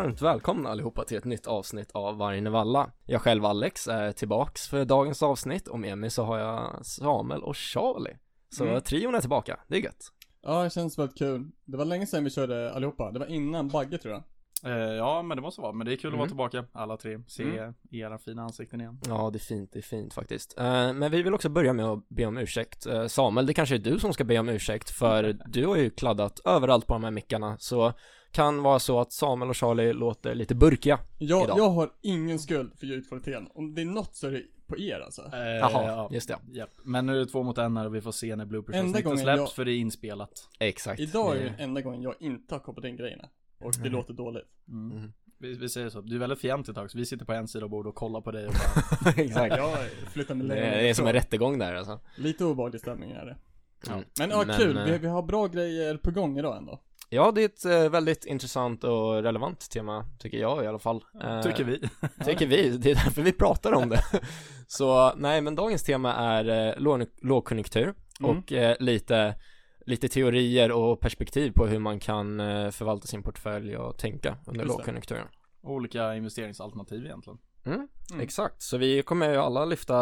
varmt välkomna allihopa till ett nytt avsnitt av Vargen i Valla. Jag själv Alex är tillbaks för dagens avsnitt och med mig så har jag Samuel och Charlie. Så Mm. trion är tillbaka, det är gött. Ja, det känns väldigt kul. Det var länge sedan vi körde allihopa. Det var innan Bagge tror jag. Eh, ja men det måste vara, men det är kul Mm. att vara tillbaka alla tre, se Mm. era fina ansikten igen Ja, det är fint, det är fint faktiskt. Eh, men vi vill också börja med att be om ursäkt. Eh, Samuel, det kanske är du som ska be om ursäkt för du har ju kladdat överallt på de här mickarna så kan vara så att Samuel och Charlie låter lite burkiga. Jag, Idag. jag har ingen skuld för ljudkvaliteten. Om det är något så är det på er alltså. eh, Jaha, ja, just det. japp. Men nu är det två mot en här och vi får se när bloopersavsnitten släpps jag- för det är inspelat Exakt. Idag är Det- enda gången jag inte har kopplat in grejerna. Och det Mm. låter dåligt. mm. Mm. vi, vi säger så, du är väldigt fjantigt också, vi sitter på en sida av bordet och kollar på dig och bara Exakt. Jag flyttar mig Det längre är, det är som en rättegång där alltså. Lite obehaglig stämning är det. Mm. Men ja, Men, kul. eh, Vi, vi har bra grejer på gång idag ändå. Ja, det är ett eh, väldigt intressant och relevant tema, tycker jag i alla fall. Eh, Tycker vi Tycker vi, det är därför vi pratar om det. Så nej, men dagens tema är eh, låg, lågkonjunktur Mm. och eh, lite, lite teorier och perspektiv på hur man kan förvalta sin portfölj och tänka under Just det. lågkonjunkturen. Olika investeringsalternativ egentligen Mm, Mm. Exakt, så vi kommer ju alla lyfta,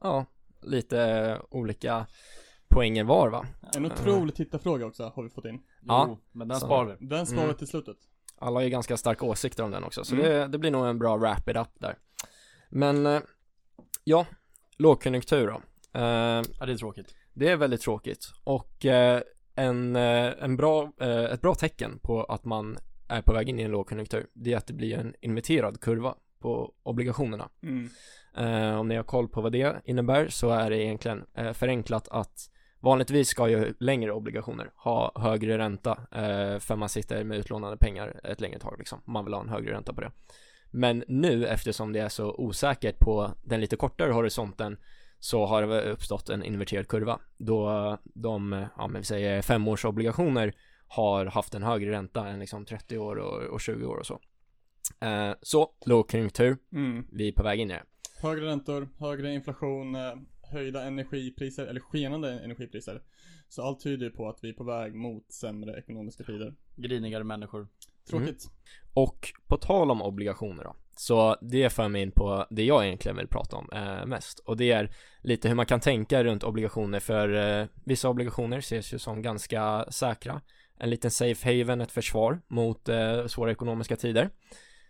ja, lite olika poänger var va? En otrolig tittarfråga också har vi fått in. Ja. Jo, men den Så- sparar vi Den sparar vi Mm. till slutet. Alla har ju ganska starka åsikter om den också, så Mm. det, det blir nog en bra wrap it up där. Men, eh, ja, lågkonjunktur då. Eh, Ja det är tråkigt Det är väldigt tråkigt och eh, en, eh, en bra, eh, ett bra tecken på att man är på väg in i en lågkonjunktur det är att det blir en inverterad kurva på obligationerna. Mm. Eh, om ni har koll på vad det innebär så är det egentligen eh, förenklat att vanligtvis ska ju längre obligationer ha högre ränta eh, för man sitter med utlånade pengar ett längre tag liksom. Man vill ha en högre ränta på det. Men nu eftersom det är så osäkert på den lite kortare horisonten så har det uppstått en inverterad kurva då de, ja men vi säger femårsobligationer har haft en högre ränta än liksom 30 år och, och 20 år och så. Eh, så lågkonjunktur, Mm. vi är på väg in i det. Högre räntor, högre inflation, eh, höjda energipriser, eller skenande energipriser. Så allt tyder ju på att vi är på väg mot sämre ekonomiska tider. Grinigare människor. Tråkigt. Och på tal om obligationer då, så det för mig in på det jag egentligen vill prata om eh, mest. Och det är lite hur man kan tänka runt obligationer för eh, vissa obligationer ses ju som ganska säkra. En liten safe haven, ett försvar mot eh, svåra ekonomiska tider.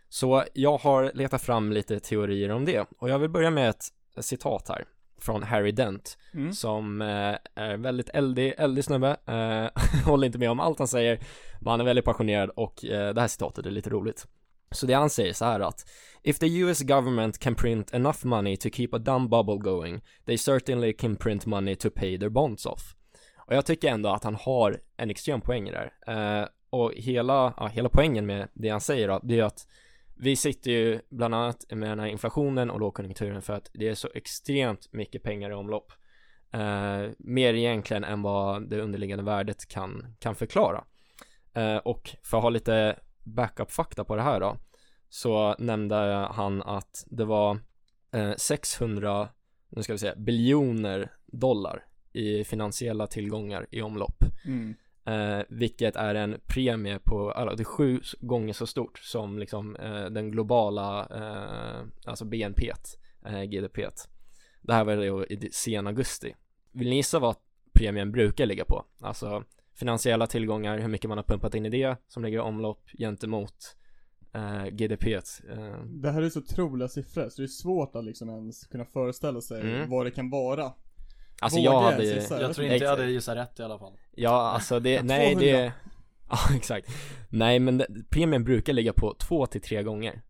Så jag har letat fram lite teorier om det. Och jag vill börja med ett citat här från Harry Dent Mm. som eh, är väldigt eldig, eldig snubbe, eh, håller inte med om allt han säger, men han är väldigt passionerad och eh, det här citatet är lite roligt. Så det han säger så här att If the US government can print enough money to keep a dumb bubble going, they certainly can print money to pay their bonds off. Och jag tycker ändå att han har en extrem poäng här. Eh, och hela, ja, hela poängen med det han säger då, det är att vi sitter ju bland annat med den här inflationen och lågkonjunkturen för att det är så extremt mycket pengar i omlopp. Eh, mer egentligen än vad det underliggande värdet kan, kan förklara. Eh, och för att ha lite backup-fakta på det här då, så nämnde han att det var eh, 600, nu ska vi säga, biljoner dollar i finansiella tillgångar i omlopp. Mm. Eh, vilket är en premie på, alltså det är sju gånger så stort som liksom eh, den globala, eh, alltså BNP, eh, GDP. Det här var då i sen augusti. Vill ni gissa vad premien brukar ligga på? Alltså finansiella tillgångar, hur mycket man har pumpat in i det som ligger i omlopp gentemot eh, GDP. Eh, Det här är så otroliga siffror så det är svårt att liksom ens kunna föreställa sig Mm. vad det kan vara. Alltså Vågar jag hade, gissa? Jag tror inte jag hade gissat rätt i alla fall ja alltså det, nej 200. det, ja exakt. Nej men det, premien brukar ligga på två till tre gånger.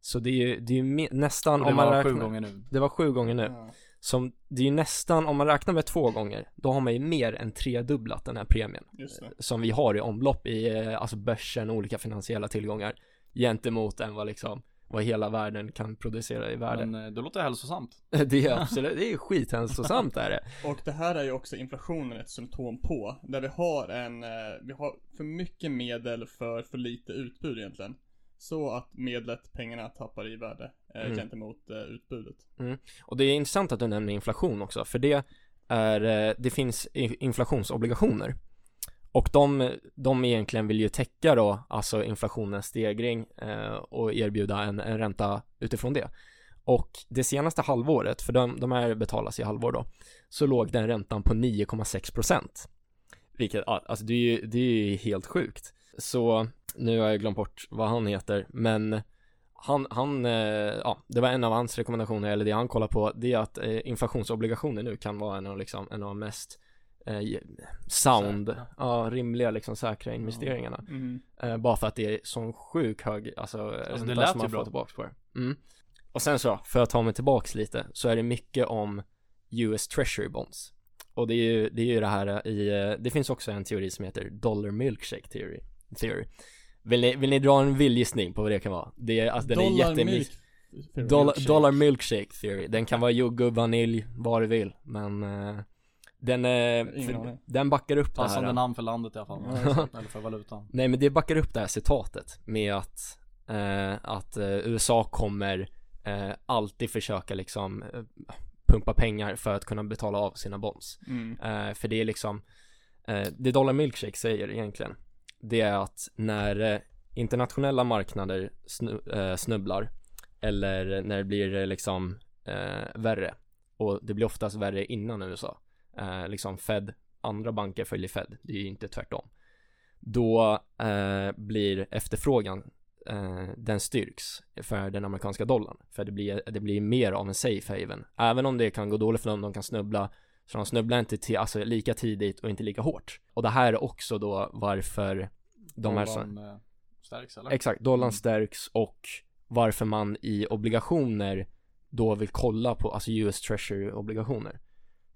Så det är ju, det är ju me- nästan det om man var räknar, sju gånger nu det var sju gånger nu. Ja. Som, det är ju nästan, om man räknar med två gånger, då har man ju mer än tredubblat den här premien. Just det. Som vi har i omlopp i, eh, alltså börsen och olika finansiella tillgångar. Gentemot än vad liksom, vad hela världen kan producera i världen. Men eh, det låter hälsosamt Det är absolut, det är skithälsosamt är det. Och det här är ju också inflationen ett symptom på. Där vi har en, eh, vi har för mycket medel för för lite utbud egentligen. Så att medlet, pengarna tappar i värde eh, Mm. gentemot eh, utbudet. Och det är intressant att du nämner inflation också, för det är, eh, det finns inflationsobligationer. Och de, de egentligen vill ju täcka då, alltså inflationens stegring eh, och erbjuda en, en ränta utifrån det. Och det senaste halvåret, för de, de här betalas i halvår då, så låg den räntan på 9,6% Vilket, alltså det är ju, det är ju helt sjukt. Så nu har jag glömt bort vad han heter, men han, han, eh, ja, det var en av hans rekommendationer, eller det han kollar på, det är att eh, inflationsobligationer nu kan vara en av, liksom, en av de mest eh, sound, Säkra. ja, rimliga liksom säkra investeringarna. Mm. Eh, bara för att det är sån sjuk hög, alltså, Alltså, det lät som man ju får bra. tillbaks på det. Mm. Och sen så, för att ta mig tillbaks lite, så är det mycket om US Treasury Bonds. Och det är ju det, är ju det här i, eh, det finns också en teori som heter Dollar Milkshake Theory. theory. Vill, ni, vill ni dra en vildgissning på vad det kan vara? Det är, alltså den är Dollar jättemycket milk. Dollar, milkshake. dollar milkshake theory, den kan vara jordgubb, vanilj, vad du vill, men eh, den, eh, för, den backar upp det Passande här namn för landet i alla fall. Eller för valutan. Nej men det backar upp det här citatet med att, eh, att eh, USA kommer eh, alltid försöka liksom eh, pumpa pengar för att kunna betala av sina bonds. Mm. Eh, för det är liksom, eh, det Dollar Milkshake säger egentligen, det är att när eh, internationella marknader snu, eh, snubblar, eller när det blir eh, liksom eh, värre, och det blir oftast värre innan USA, eh, liksom Fed, andra banker följer Fed, det är ju inte tvärtom. Då eh, blir efterfrågan eh, den styrks för den amerikanska dollarn. För det blir, det blir mer av en safe haven. Även om det kan gå dåligt för dem, de kan snubbla. Så de snubblar inte till, alltså, lika tidigt och inte lika hårt. Och det här är också då varför de här Dollarn, eh, stärks eller? Exakt, dollarn Mm. stärks och varför man i obligationer då vill kolla på, alltså US Treasury obligationer.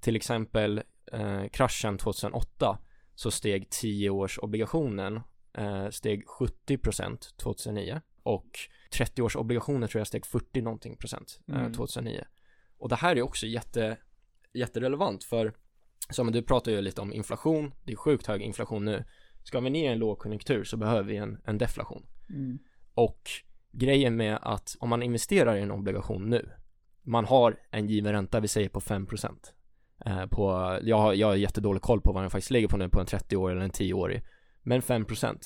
Till exempel eh, kraschen 2008 så steg 10 års obligationen eh, steg 70% 2009 och 30 års obligationer tror jag steg 40 någonting procent eh, Mm. 2009. Och det här är också jätte, jätterelevant för som du pratar ju lite om inflation, det är sjukt hög inflation nu. Ska vi ner i en lågkonjunktur så behöver vi en, en deflation. Mm. Och grejen med att om man investerar i en obligation nu, man har en given ränta, vi säger på 5% eh, Eh, på, jag har, jag har jättedålig koll på vad den faktiskt ligger på nu, på en 30-årig eller en 10 årig men 5%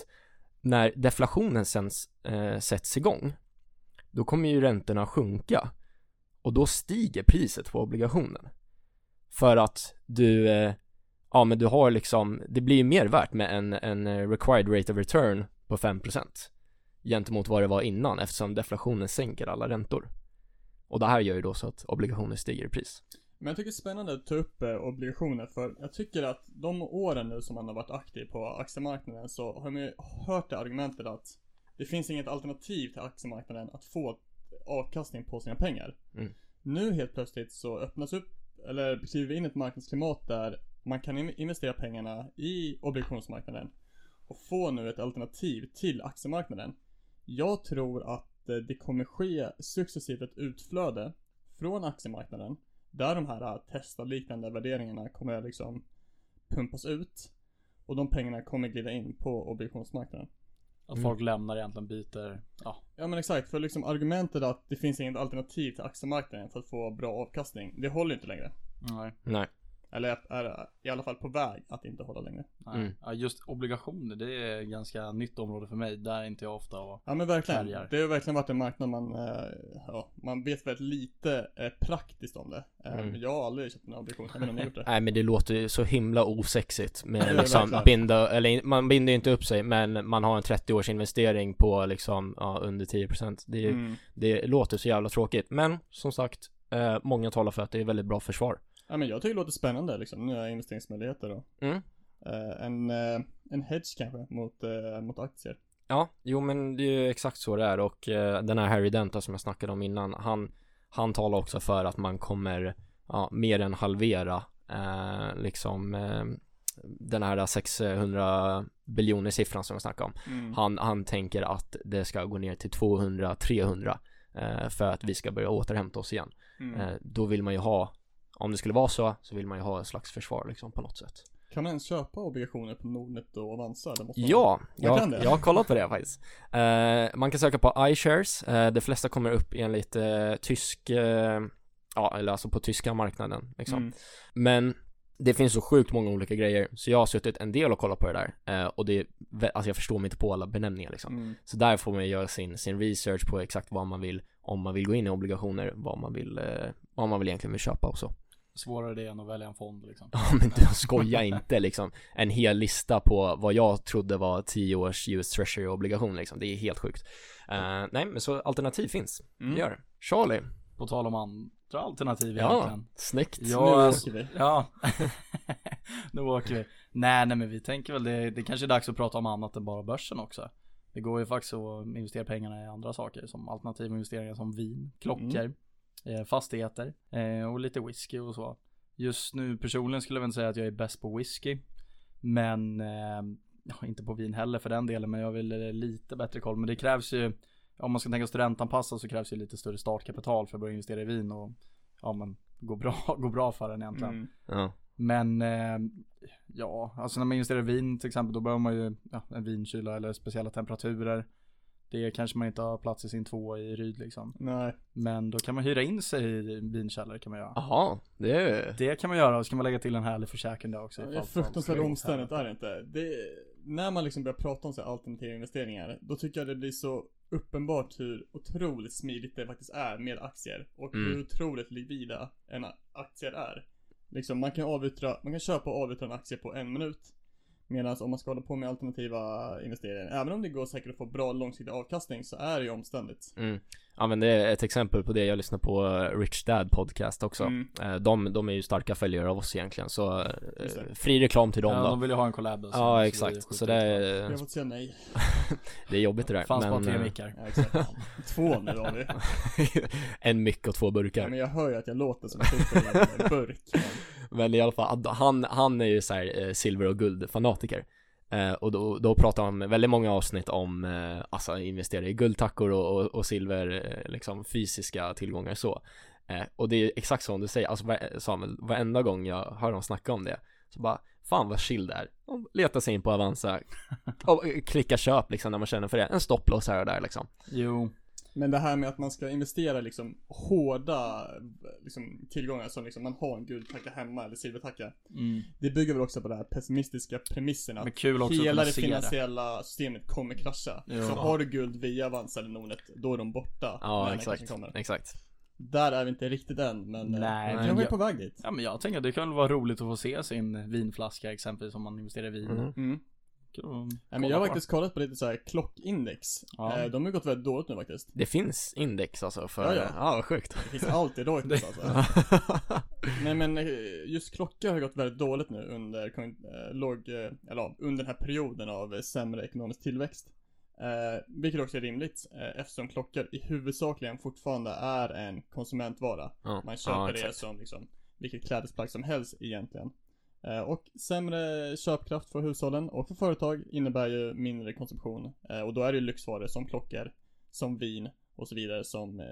när deflationen sen eh, sätts igång då kommer ju räntorna sjunka. Och då stiger priset på obligationen. För att du eh, ja men du har liksom det blir ju mer värt med en, en eh, required rate of return på 5% gentemot vad det var innan eftersom deflationen sänker alla räntor. Och det här gör ju då så att obligationer stiger i pris. Men jag tycker det är spännande att ta upp eh, obligationer för jag tycker att de åren nu som man har varit aktiv på aktiemarknaden så har man ju hört det argumentet att det finns inget alternativ till aktiemarknaden att få avkastning på sina pengar. Mm. Nu helt plötsligt så öppnas upp, eller kliver vi in i ett marknadsklimat där man kan in- investera pengarna i obligationsmarknaden och få nu ett alternativ till aktiemarknaden. Jag tror att eh, det kommer ske successivt ett utflöde från aktiemarknaden där de här äh, testa-liknande värderingarna kommer liksom pumpas ut och de pengarna kommer glida in på obligationsmarknaden. Att Mm. folk lämnar egentligen, byter, ja. Ja men exakt, för liksom argumentet att det finns inget alternativ till aktiemarknaden för att få bra avkastning, det håller inte längre. Nej, Nej, Eller är, i alla fall på väg att inte hålla längre. nej. Mm. Ja, just obligationer, det är ganska nytt område för mig. Där är inte jag ofta och Ja men verkligen. Färgar. Det har verkligen varit en marknad man, eh, ja, man vet väldigt lite eh, praktiskt om det. Eh, Mm. Jag har aldrig köpt en obligation, jag vet inte om ni har gjort det. nej men det låter ju så himla osexigt med liksom binda, eller man binder ju inte upp sig men man har en 30 års investering på liksom, ja under 10% det, är- Mm. det låter så jävla tråkigt men som sagt många talar för att det är väldigt bra försvar Ja men jag tycker det låter spännande liksom, nya investeringsmöjligheter och mm. eh, en, eh, en hedge kanske mot, eh, mot aktier. Ja, jo men det är ju exakt så det är och den här Harry Dent som jag snackade om innan, han, han talar också för att man kommer, ja, mer än halvera, liksom, den här 600 biljoner siffran som jag snackade om. Mm. Han, han tänker att det ska gå ner till 200-300 eh, för att vi ska börja återhämta oss igen. Mm. Då vill man ju ha, om det skulle vara så, så vill man ju ha en slags försvar liksom på något sätt. Kan man ens köpa obligationer på Nordnet och Avanza? Det måste Ja, Man jag, jag har kollat på det faktiskt. Eh, man kan söka på iShares, eh, de flesta kommer upp enligt eh, tysk, eh, ja eller alltså på tyska marknaden liksom. Mm. Men det finns så sjukt många olika grejer, så jag har suttit en del och kollat på det där, eh, och det, alltså jag förstår mig inte på alla benämningar liksom. Mm. Så där får man göra sin, sin research på exakt vad man vill, om man vill gå in i obligationer, vad man vill, vad man vill egentligen vill köpa och så. Svårare det än att välja en fond liksom. Ja men du skoja inte liksom, en hel lista på vad jag trodde var 10 års US Treasury obligation liksom, det är helt sjukt. Eh, nej men så alternativ finns, Mm. det gör det. Charlie, På tal om andra alternativ ja, egentligen. snyggt. Ja, nu åker vi. Ja, nu åker vi. Nej, nej men vi tänker väl det, det kanske är dags att prata om annat än bara börsen också. Det går ju faktiskt att investera pengarna i andra saker som alternativa investeringar som vin, klockor, eh, fastigheter eh, och lite whisky och så. Just nu personligen skulle jag väl säga att jag är bäst på whisky. Men, eh, inte på vin heller för den delen, men jag vill eh, lite bättre koll. Men det krävs ju, om man ska tänka studentanpassa så krävs ju lite större startkapital för att börja investera i vin och ja men gå bra, gå bra för den egentligen. Mm. Ja, Men eh, ja, alltså när man investerar i vin till exempel då behöver man ju ja, en vinkyla eller speciella temperaturer. Det kanske man inte har plats i sin tvåa i Ryd liksom. Nej. Men då kan man hyra in sig i vinkällare kan man göra. jaha, det är Det kan man göra och så kan man lägga till en härlig försäkring där också. Det är fruktansvärt omständigt är det inte. Det, när man liksom börjar prata om så här alternativa investeringar, då tycker jag det blir så uppenbart hur otroligt smidigt det faktiskt är med aktier. Och Mm. hur otroligt likvida en aktier är. Liksom man kan avyttra, man kan köpa och avyttra en aktie på en minut. Medan om man ska hålla på med alternativa investeringar, även om det går säkert att få bra långsiktig avkastning så är det ju omständigt. Mm. Ja men det är ett exempel på det, jag lyssnar på eh, Rich Dad podcast också. Mm. Eh, De, de är ju starka följare av oss egentligen, så eh, fri reklam till dem Ja, då. de vill ju ha en collab. och så- Ja exakt, så det ut Jag har är, fått säga nej. det är jobbigt det där. Fanns bara tre mickar. Ja, exakt. Två nu har vi. en mick och två Ja, burkar. men jag hör ju att jag låter som en burk. Men... Men i alla fall, han, han är ju så här, eh, silver och guld fanatiker. Eh, och då, då pratar han väldigt många avsnitt om, eh, alltså investera i guldtackor och, och, och silver, eh, liksom fysiska tillgångar så. Eh, och det är exakt som du säger, alltså Samuel, varenda gång jag hör honom snacka om det, så bara, fan vad chill det är. Och leta sig in på Avanza, och klicka köp liksom när man känner för det, en stopploss här och där liksom. Jo, Men det här med att man ska investera liksom hårda liksom, tillgångar som liksom man har en guldtacka hemma eller silvertacka. mm. Det bygger väl också på de här pessimistiska kul också Hela att det de ser det. finansiella systemet kommer krascha. Jo. Så har du guld via Avanza eller Nordnet, då är de borta. Ja, när den exakt, kommer. exakt. Där är vi inte riktigt än, men Nej, Nej, men vi är jag- på väg dit. Ja men jag tänker att det kan väl vara roligt att få se sin vinflaska exempelvis om man investerar i vin. Mhm. Mm. Kul att Nej, men jag har faktiskt kollat på lite så här klockindex. Ja. Eh, De har gått väldigt dåligt nu faktiskt. Det finns index alltså för, Ja, ja, ja. vad sjukt. Det finns alltid dåligt alltså. Nej men eh, just klockor har gått väldigt dåligt nu under eh, låg, eller under den här perioden av sämre ekonomisk tillväxt. Eh, vilket också är rimligt eh, eftersom klockor i huvudsakligen fortfarande är en konsumentvara. Ja, Man köper ja, det som liksom vilket klädesplagg som helst egentligen. Eh, och sämre köpkraft för hushållen och för företag innebär ju mindre konsumtion. Eh, och då är det ju lyxvaror som klockor, som vin och så vidare som eh,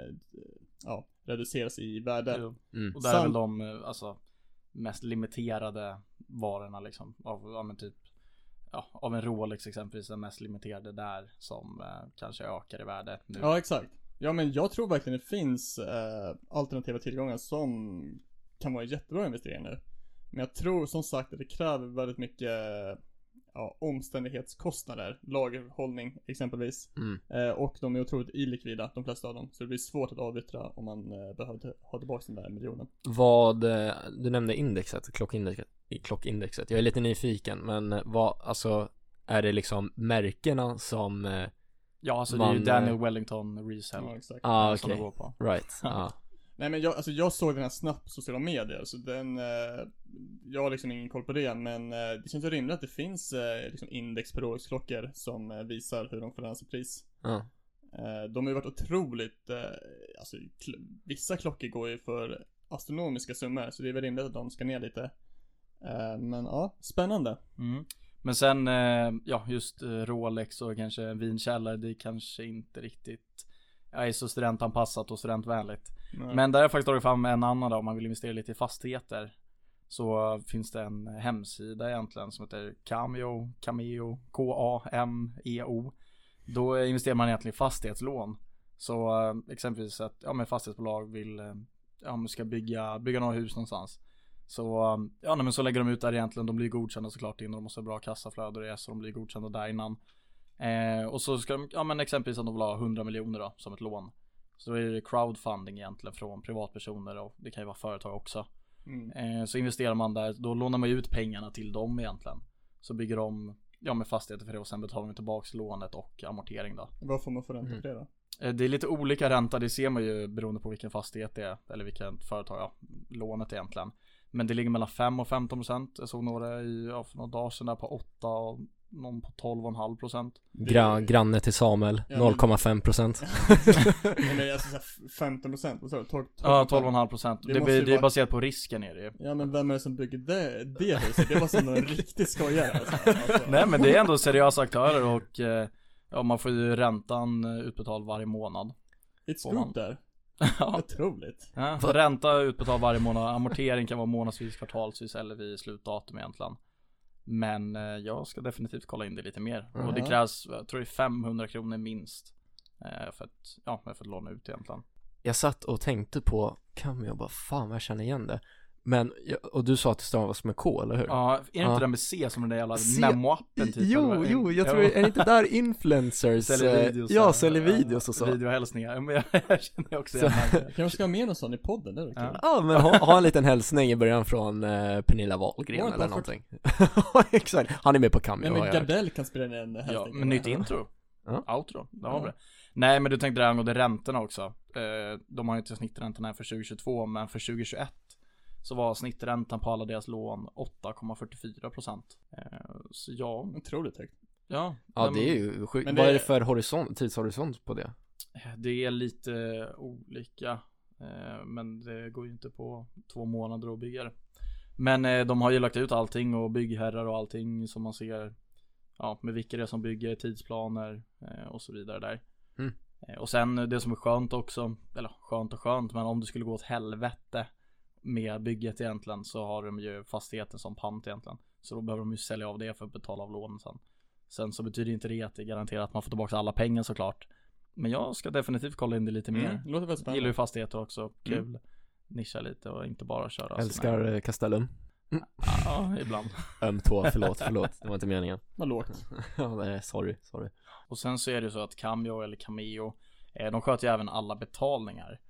ja, reduceras i värde. Mm. Och där är väl de, alltså, mest limiterade varorna liksom. Av, ja typ, ja, av en Rolex exempelvis, den mest limiterade där som eh, kanske ökar i värde nu. Ja, exakt. Ja, men jag tror verkligen det finns eh, alternativa tillgångar som kan vara jättebra investeringar nu. Men jag tror som sagt att det kräver väldigt mycket ja, omständighetskostnader, lagerhållning exempelvis. Mm. Eh, och de är otroligt illikvida, de flesta av dem. Så det blir svårt att avyttra om man eh, behöver ha tillbaka den där miljonen. Vad, eh, du nämnde indexet, klockindexet, klockindexet. Jag är lite nyfiken, men eh, vad, alltså, är det liksom märkena som, eh, Ja alltså det är ju Man, Daniel eh, Wellington Resell. Ja, exakt. ah som okej, det går på. right, ja. Nej men jag, alltså jag såg den här snabbt på sociala medier, så den, eh, jag har liksom ingen koll på det, men eh, det känns ju rimligt att det finns eh, liksom index på Rolex-klockor som eh, visar hur de förändras i pris. ja. Eh, de har ju varit otroligt, eh, alltså kl- vissa klockor går ju för astronomiska summor, så det är väl rimligt att de ska ner lite. Eh, men ja, spännande. Mm. Men sen, eh, ja just Rolex och kanske en vinkällare, det är kanske inte riktigt ja, är så studentanpassat och studentvänligt. Nej. Men där har jag faktiskt tagit fram en annan då, om man vill investera lite i fastigheter. Så finns det en hemsida egentligen som heter Cameo, Cameo, K-A-M-E-O. Då investerar man egentligen i fastighetslån. Så eh, exempelvis att, ja men fastighetsbolag vill, eh, ja men ska bygga, bygga några hus någonstans. Så, eh, ja nej, men så lägger de ut där egentligen, de blir godkända såklart innan de måste ha bra kassaflöde och det, så de blir godkända där innan. Eh, och så ska de, ja men exempelvis att de vill ha 100 miljoner då, som ett lån. Så då är det crowdfunding egentligen från privatpersoner och det kan ju vara företag också. Mm. Eh, så investerar man där, då lånar man ut pengarna till dem egentligen. Så bygger de, ja med fastigheter för det och sen betalar de tillbaks lånet och amortering då. Vad får man för ränta Mm. på det då? Eh, Det är lite olika ränta, det ser man ju beroende på vilken fastighet det är, eller vilket företag, ja, lånet egentligen. Men det ligger mellan 5 och 15 procent. Jag såg några i, ja, för några dagar sedan där på 8 och någon på 12,5 procent. Gra granne till Samuel, Ja, men- 0,5 procent. Men det är alltså såhär 15 procent, vad sa du? 12, Ja, 12,5 procent. Det Det, det är baserat på risken är det ju. Ja men vem är det som bygger det, det huset? Det var som en riktig skojare alltså. alltså. Nej men det är ändå seriösa aktörer och eh, ja, man får ju räntan eh, utbetald varje månad. It's good där. ja, Otroligt. ja, så ränta utbetald varje månad, amortering kan vara månadsvis, kvartalsvis eller vid slutdatum egentligen. Men eh, jag ska definitivt kolla in det lite mer. Och det krävs, jag tror det är 500 kronor minst. Eh, för att, ja, för att låna ut egentligen. Jag satt och tänkte på Cameo, bara fan vad jag känner igen det. Men, och du sa att det stavas med K, eller hur? Ja, är det Ja. inte den med C som den där jävla C- Nemo-appen typ? jo, eller jo, jag tror, är det inte där influencers? Säljer eh, videos. Ja, säljer videos och så. Videohälsningar, Ja, men jag, jag känner också Så- igen det. Kanske ska ha med någon sån i podden, det Ja. Ja, men ha, ha en liten hälsning i början från eh, Pernilla Wahlgren eller Buffett. någonting. Exakt, han är med på Cameo. Men, har men. Gardell kan spela in en hälsning. Ja, men nytt intro. Ja. Outro, där har Ja. vi det. Nej men du tänkte där angående räntorna också. Eh, de har ju inte snitträntorna för 2022 men för 2021 så var snitträntan på alla deras lån 8,44 procent. Eh, så ja, Otroligt högt. ja. Ja, men det är ju sjukt. Men Vad är det för horisont, tidshorisont på det? Det är lite olika. Eh, men det går ju inte på två månader att bygga det. Men eh, de har ju lagt ut allting och byggherrar och allting som man ser. Ja, med vilka det är som bygger, tidsplaner eh, och så vidare där. Mm. Eh, och sen eh, det som är skönt också, eller skönt och skönt, men om det skulle gå åt helvete med bygget egentligen så har de ju fastigheten som pant egentligen. Så då behöver de ju sälja av det för att betala av lånen sen. Sen så betyder inte det att det garanterar att man får tillbaka alla pengar såklart. Men jag ska definitivt kolla in det lite mer. Mm. Låter väldigt Gillar spännande. ju fastigheter också, kul. Nischa lite och inte bara köra sina- Älskar eh, Castellum. Ja, ibland. Öm tå, förlåt, förlåt. Det var inte meningen. Vad lågt. Ja, nej, sorry, sorry. Och sen så är det ju så att Cameo eller Cameo, eh, de sköter ju även alla betalningar.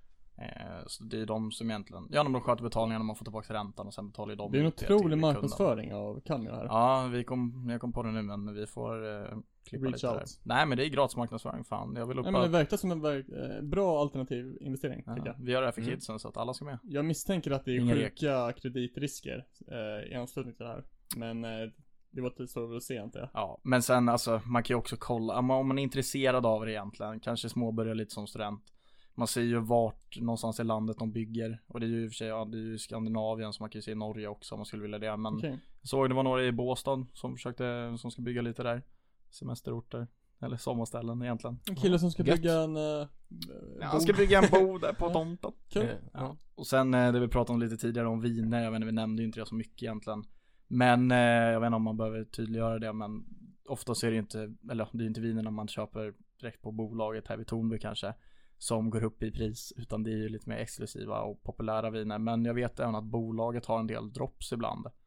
Eh, så det är de som egentligen, ja de sköter betalningarna, man får tillbaka räntan och sen betalar ju de Det är en otrolig kunden. marknadsföring av Cameo här. Ja, vi kom, jag kom på det nu men vi får eh, klippa Reach lite där. out. Nej men det är gratis marknadsföring fan. Jag vill Nej uppa, men det verkar som en verk, eh, bra alternativ investering, tycker ja, jag. vi gör det här för Mm. kidsen så att alla ska med. Jag misstänker att det är Ingen rek. sjuka kreditrisker eh, i anslutning till det här. Men eh, det var lite svårt att se antar jag. Ja, men sen alltså man kan ju också kolla, om man- är intresserad av det egentligen, kanske småbörja lite som student. Man ser ju vart någonstans i landet de bygger och det är ju i och för sig, ja, det är ju Skandinavien så man kan ju se Norge också om man skulle vilja det. Men Okej. jag såg det var några i Båstad som försökte, som ska bygga lite där. Semesterorter. Eller sommarställen egentligen. En kille som ska Gött. bygga en... Eh, Ja, bod. han ska bygga en bod där på tomten. Kul. Eh, ja. Och sen eh, det vi pratade om lite tidigare om viner, jag vet inte, vi nämnde ju inte det så mycket egentligen. Men eh, jag vet inte om man behöver tydliggöra det, men ofta så är det ju inte, eller det är ju inte vinerna man köper direkt på bolaget här vid Tornby kanske. Som går upp i pris, utan det är ju lite mer exklusiva och populära viner. Men jag vet även att bolaget har en del drops ibland.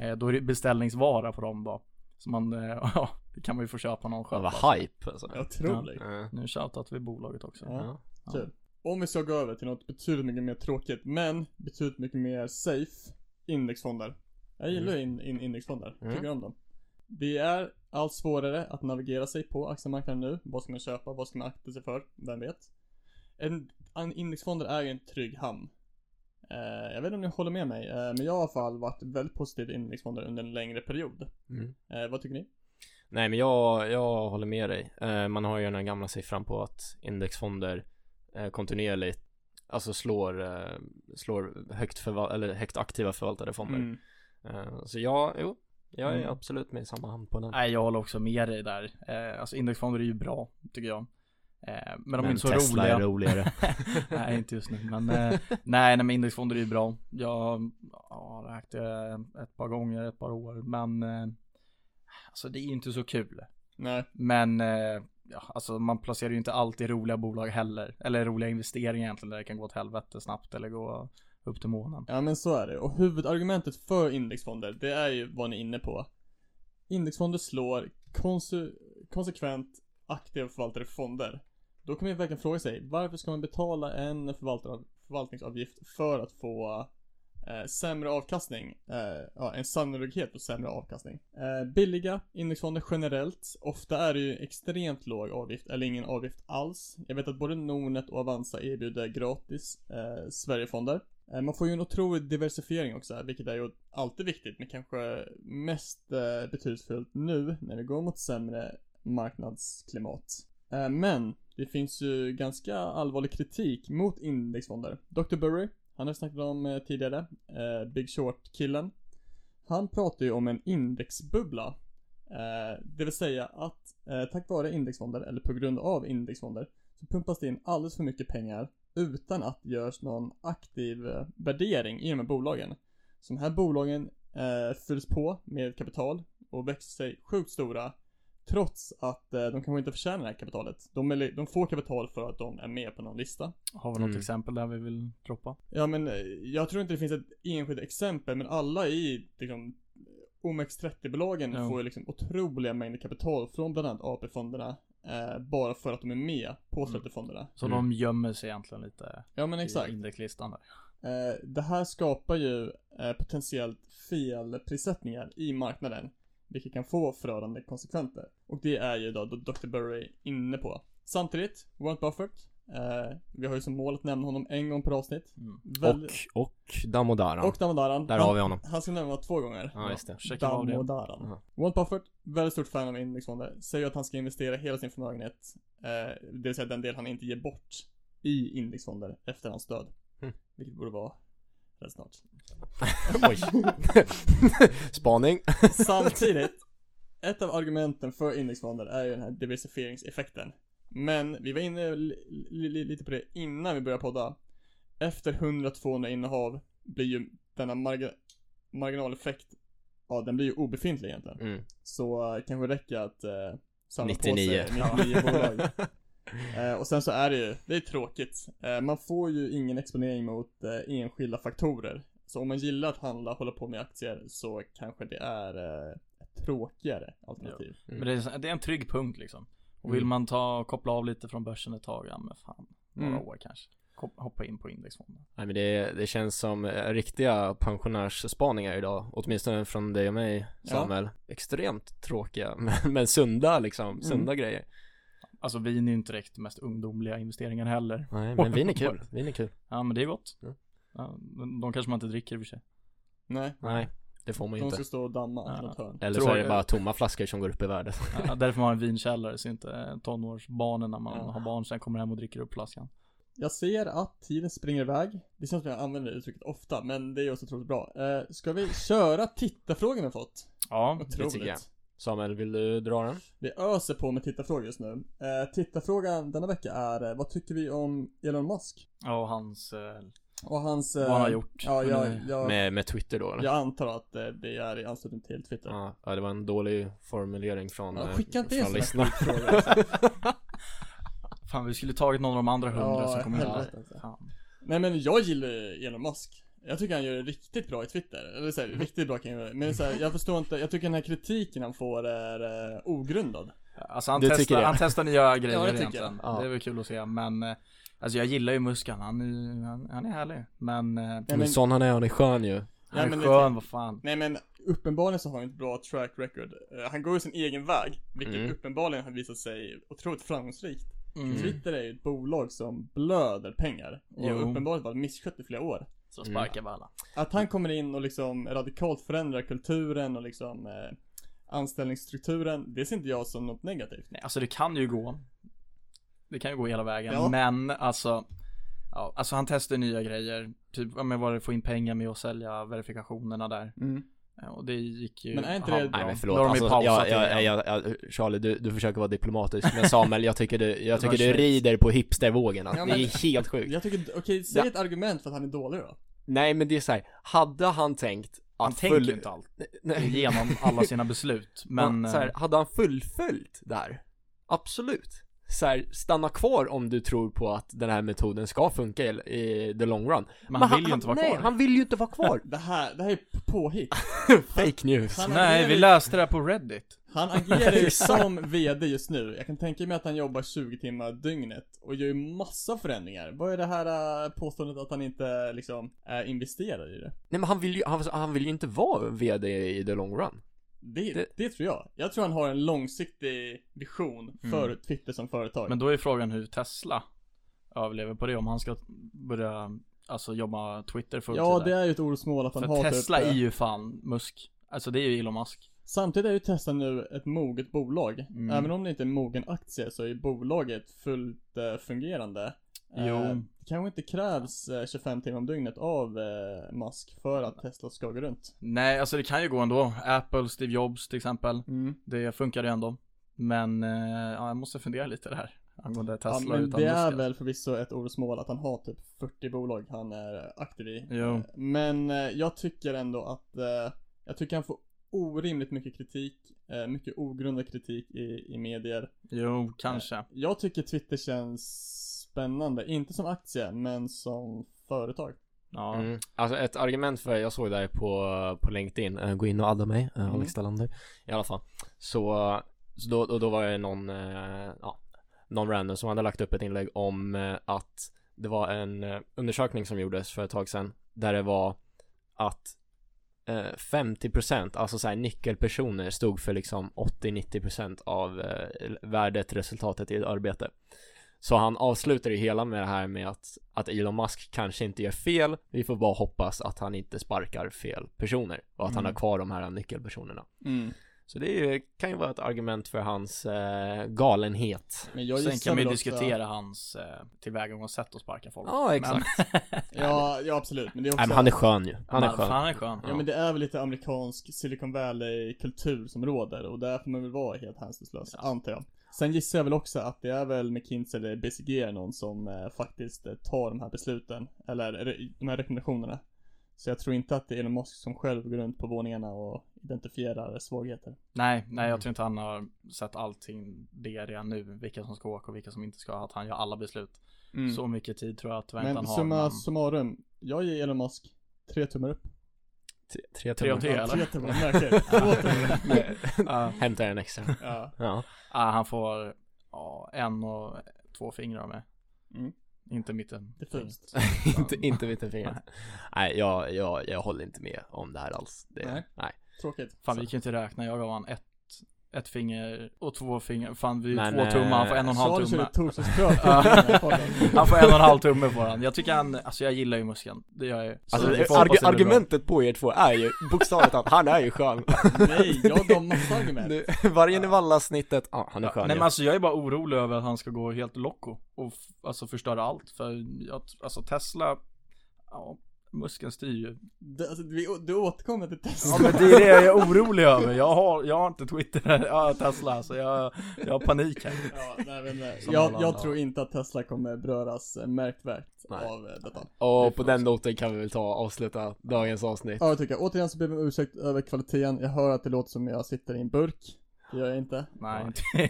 Eh, då är det beställningsvara på dem då. Så man, eh, ja, det kan man ju få köpa någon själv. var hype alltså. Otroligt. Ja. Nu shoutout vi bolaget också. Ja. Ja. Kul. Om vi ska gå över till något betydligt mycket mer tråkigt, men betydligt mycket mer safe. Indexfonder. Jag gillar in, in, indexfonder. Mm. Tycker om dem. Det är allt svårare att navigera sig på aktiemarknaden nu. Vad ska man köpa? Vad ska man akta sig för? Vem vet? En, en indexfonder är ju en trygg hamn. Eh, jag vet inte om ni håller med mig, eh, men jag har i alla fall varit väldigt positiv till indexfonder under en längre period. Mm. Eh, vad tycker ni? Nej men jag, jag håller med dig. Man har ju den här gamla siffran på att indexfonder kontinuerligt Alltså slår, slår högt, förval- eller högt aktiva förvaltade fonder. Mm. Så ja, jo. Jag är Mm. absolut med i samma hand på den. Nej, jag håller också med dig där. Alltså indexfonder är ju bra, tycker jag. Eh, men de är men inte så Tesla roliga. är roligare. nej, inte just nu. Men eh, nej, nej, men indexfonder är ju bra. Jag ja, har ägt det ett par gånger, ett par år. Men eh, alltså det är ju inte så kul. Nej. Men eh, ja, alltså man placerar ju inte alltid roliga bolag heller. Eller roliga investeringar egentligen där det kan gå åt helvete snabbt eller gå upp till månen. Ja men så är det. Och huvudargumentet för indexfonder, det är ju vad ni är inne på. Indexfonder slår konse- konsekvent aktiva förvaltade fonder. Då kan man ju verkligen fråga sig, varför ska man betala en förvaltningsavgift för att få eh, sämre avkastning? Eh, ja, en sannolikhet för sämre avkastning. Eh, billiga indexfonder generellt, ofta är det ju extremt låg avgift, eller ingen avgift alls. Jag vet att både Nordnet och Avanza erbjuder gratis eh, Sverigefonder. Eh, Man får ju en otrolig diversifiering också, vilket är ju alltid viktigt, men kanske mest eh, betydelsefullt nu när vi går mot sämre marknadsklimat. Eh, Men det finns ju ganska allvarlig kritik mot indexfonder. Dr. Burry, han har snackat om eh, tidigare, eh, Big Short-killen. Han pratar ju om en indexbubbla. Eh, Det vill säga att eh, tack vare indexfonder, eller på grund av indexfonder, så pumpas det in alldeles för mycket pengar utan att det görs någon aktiv eh, värdering i de här bolagen. Så de här bolagen eh, fylls på med kapital och växer sig sjukt stora trots att eh, de kanske inte förtjänar det här kapitalet. De, är, de får kapital för att de är med på någon lista. Har vi något Mm. exempel där vi vill droppa? Ja men eh, jag tror inte det finns ett enskilt exempel men alla i liksom OMX30-bolagen Ja. får ju liksom otroliga mängder kapital från bland annat AP-fonderna eh, bara för att de är med på Mm. 30-fonderna. Så Mm. de gömmer sig egentligen lite Ja men exakt. i indexlistan där. Eh, det här skapar ju eh, potentiellt felprissättningar i marknaden. Vilket kan få förödande konsekvenser. Och det är ju då Dr. Burry inne på. Samtidigt, Warren Buffett. Eh, vi har ju som mål att nämna honom en gång per avsnitt. Mm. Väl- Och, och Damodaran. och Damodaran. Där Han- har vi honom. Han ska nämna två gånger. Ja, just det. Det. Damodaran. Aha. Warren Buffett, väldigt stort fan av indexfonder. Säger att han ska investera hela sin förmögenhet. Eh, det vill säga den del han inte ger bort. I indexfonder efter hans död. Mm. Vilket borde vara rätt snart. Oj. Spaning. Samtidigt, ett av argumenten för indexfonder är ju den här diversifieringseffekten. Men vi var inne li, li, lite på det innan vi började podda. Efter 100-200 innehav blir ju denna marga, marginaleffekt, ja den blir ju obefintlig egentligen. Mm. Så eh, kanske det räcker att eh, samla 99. på sig 99 bolag. Eh, och sen så är det ju, det är tråkigt. Eh, man får ju ingen exponering mot enskilda faktorer. Så om man gillar att handla, hålla på med aktier, så kanske det är tråkigare alternativ. Mm. Men det är, det är en trygg punkt liksom. Och vill Mm. man ta, koppla av lite från börsen ett tag, ja men fan. Några Mm. år kanske. Hoppa in på indexfonden. Nej men det, det känns som eh, riktiga pensionärsspaningar idag, åtminstone från dig och mig Samuel. Extremt tråkiga, men, men sunda liksom, sunda grejer. Alltså vin är ju inte direkt mest ungdomliga investeringen heller. Nej men vin är kul, vin är kul. Ja men det är gott. Ja. Ja, de kanske man inte dricker i och för sig. Nej, Nej, det får man ju de inte. ska stå och damma Ja. i något hörn. Eller så är det bara tomma flaskor som går upp i värde. Ja, därför man har en vinkällare så inte tonårsbarnen när man Ja. har barn sen kommer hem och dricker upp flaskan. Jag ser att tiden springer iväg. Det känns som jag använder det uttrycket ofta, men det är också otroligt bra. Eh, ska vi köra tittarfrågan vi fått? Ja, Otroligt. tycker jag. Samuel, vill du dra den? Vi öser på med tittarfrågor just nu. Eh, tittarfrågan denna vecka är, eh, vad tycker vi om Elon Musk? ja och hans, eh, Och hans... eh, vad han har gjort. Ja, jag, eh, jag, Med, med Twitter då eller? jag antar att eh, det är i anslutning till Twitter. Ja, det var en dålig formulering från, Ja, eh, skicka inte in från lyssnarna. skitfrågor. Fan vi skulle tagit någon av de andra hundra Ja, som kom in alltså. Nej men jag gillar Elon Musk. Jag tycker han gör det riktigt bra i Twitter. Eller såhär, riktigt bra kan jag göra. Men såhär, jag förstår inte, jag tycker den här kritiken han får är eh, ogrundad. Alltså han testar, han testar nya grejer Ja, egentligen. jag. Ja. Det är väl kul att se men eh, Alltså jag gillar ju Muskan, han är, han, han är härlig. Men eh, Nej, Men sån han är, han är skön ju. han är men det- skön, vad fan. nej men uppenbarligen så har han ett bra track record. Eh, han går ju sin egen väg, vilket Mm. uppenbarligen har visat sig otroligt framgångsrikt. Mm. Twitter är ju ett bolag som blöder pengar. Och Jo. uppenbarligen varit misskött i flera år. Så sparkar vi alla. Att han kommer in och liksom radikalt förändrar kulturen och liksom eh, anställningsstrukturen, det ser inte jag som något negativt. Nej, alltså det kan ju gå. Det kan ju gå hela vägen, Ja. men alltså Ja, alltså han testar nya grejer. Typ, ja men var det få in pengar med att sälja verifikationerna där. Ja, Och det gick ju Men är inte det- Nej men förlåt, alltså, jag, jag, jag, jag, Charlie du, du försöker vara diplomatisk Men Samuel, jag tycker du, jag tycker du rider på hipstervågen alltså. Ja, Det är helt sjukt Jag tycker, okej, säg Ja. ett argument för att han är dålig då. Nej men det är så här, hade han tänkt att Han tänker full- inte allt Nej, igenom alla sina beslut. Men men så här, eh, hade han fullföljt där? Absolut så här, stanna kvar om du tror på att den här metoden ska funka i, i the long run. Men han vill ju inte vara nej, kvar. han vill ju inte vara kvar. Det här, det här är påhitt. Fake news. Han Nej, agerar vi läste det här på Reddit. Han agerar ju som VD just nu. Jag kan tänka mig att han jobbar 20 timmar dygnet och gör ju massa förändringar. Vad är det här äh, påståendet att han inte liksom äh, investerar i det? Nej men han vill ju, han, han vill ju inte vara VD i the long run. Det, Det- det, tror jag. Jag tror han har en långsiktig vision för Mm. Twitter som företag. Men då är frågan hur Tesla överlever på det. Om han ska börja, alltså jobba Twitter fulltid. ja, det är ju ett orosmål att han För har Tesla typ, är äh, ju fan Musk. Alltså det är ju Elon Musk. Samtidigt är ju Tesla nu ett moget bolag. Mm. Även om det inte är en mogen aktie så är bolaget fullt eh, fungerande. Jo. Eh, det kanske inte krävs eh, 25 timmar om dygnet av eh, Musk för att Tesla ska gå runt. Nej, alltså det kan ju gå ändå. Apple, Steve Jobs till exempel. Mm. Det funkar ju ändå. Men, eh, ja, jag måste fundera lite det här. Angående Ja, Tesla men utan det Musk. är alltså. väl förvisso ett orosmål att han har typ 40 bolag han är aktiv i. Jo. Eh, Men eh, jag tycker ändå att, eh, jag tycker han får orimligt mycket kritik, eh, mycket ogrundad kritik i, i medier. Jo, kanske. Jag tycker Twitter känns spännande, inte som aktie, men som företag. Ja. Mm. Alltså ett argument för, jag såg det här på, på LinkedIn, uh, gå in och adda mig, uh, Mm. Alex Dalander I alla fall Så, så då, och då var det någon, eh, ja, någon random som hade lagt upp ett inlägg om eh, att det var en eh, undersökning som gjordes för ett tag sedan Där det var att eh, 50% alltså såhär nyckelpersoner stod för liksom 80-90% av eh, värdet, resultatet i ett arbete så han avslutar ju hela med det här med att, att Elon Musk kanske inte gör fel Vi får bara hoppas att han inte sparkar fel personer Och att han Mm. har kvar de här nyckelpersonerna Mm. Så det kan ju vara ett argument för hans eh, galenhet Men jag Sen kan vi väl också- diskutera hans eh, tillvägagångssätt att sparka folk. Ja exakt Ja, ja absolut, men det är också Nej men han är skön ju, han är Men skön Han är skön. Ja men det är väl lite amerikansk Silicon Valley kultur som råder och där får man väl vara helt hänsynslös, Ja. antar jag. Sen gissar jag väl också att det är väl McKinsey eller BCG någon som eh, faktiskt eh, tar de här besluten, eller re- de här rekommendationerna. Så jag tror inte att det är Elon Musk som själv går runt på våningarna och identifierar svagheter. Nej, nej Mm. jag tror inte han har sett allting det redan nu. Vilka som ska åka och vilka som inte ska. Att han gör alla beslut. Så mycket tid tror jag tyvärr inte Men har. summa men- summarum, jag ger Elon Musk tre tummar upp. Tre, tummar. tre. Tre tummar, märker. Hämtar en extra Ja. Ja, Ja, han får ja, en och två fingrar med. Mm. Inte mitten. Diffust. inte, inte mittenfingret Nej jag, jag, jag håller inte med om det här alls det, Nej. nej. Tråkigt. Fan vi kan ju inte räkna. Jag gav han ett, ett finger och två fingrar. Fan vi är två tummar. Han får en och en halv tumme. Han får en och en halv tumme på han. Jag tycker han, alltså jag gillar ju muskeln. Det gör jag ju. Så Alltså arg- argumentet på er två är ju bokstavligt att han är ju skön Nej, jag gav massa argument. Nu, Varje Nivalla-snittet, ja han är Ja, skön nej ju. men alltså jag är bara orolig över att han ska gå helt loco och alltså förstöra allt för jag, alltså Tesla Ja, muskeln styr ju Det, alltså, vi, du återkommer till Tesla. Ja men det är det jag är orolig över, jag har, jag har inte Twitter, jag har Tesla så jag, jag har panik här Ja, nej, men, eh, Som jag, jag tror inte att Tesla kommer beröras eh, märkvärt Nej. av eh, detta. Och på den noten kan vi väl ta och avsluta dagens avsnitt Ja, jag tycker jag. Återigen så ber jag om ursäkt över kvaliteten. Jag hör att det låter som jag sitter i en burk. Det gör jag inte. Nej,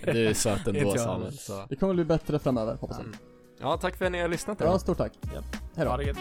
Du är söt ändå Samuel så Det kommer bli bättre framöver, hoppas jag. Ja tack för att ni har lyssnat Ja, stort tack. Japp. Hej då. ha det gött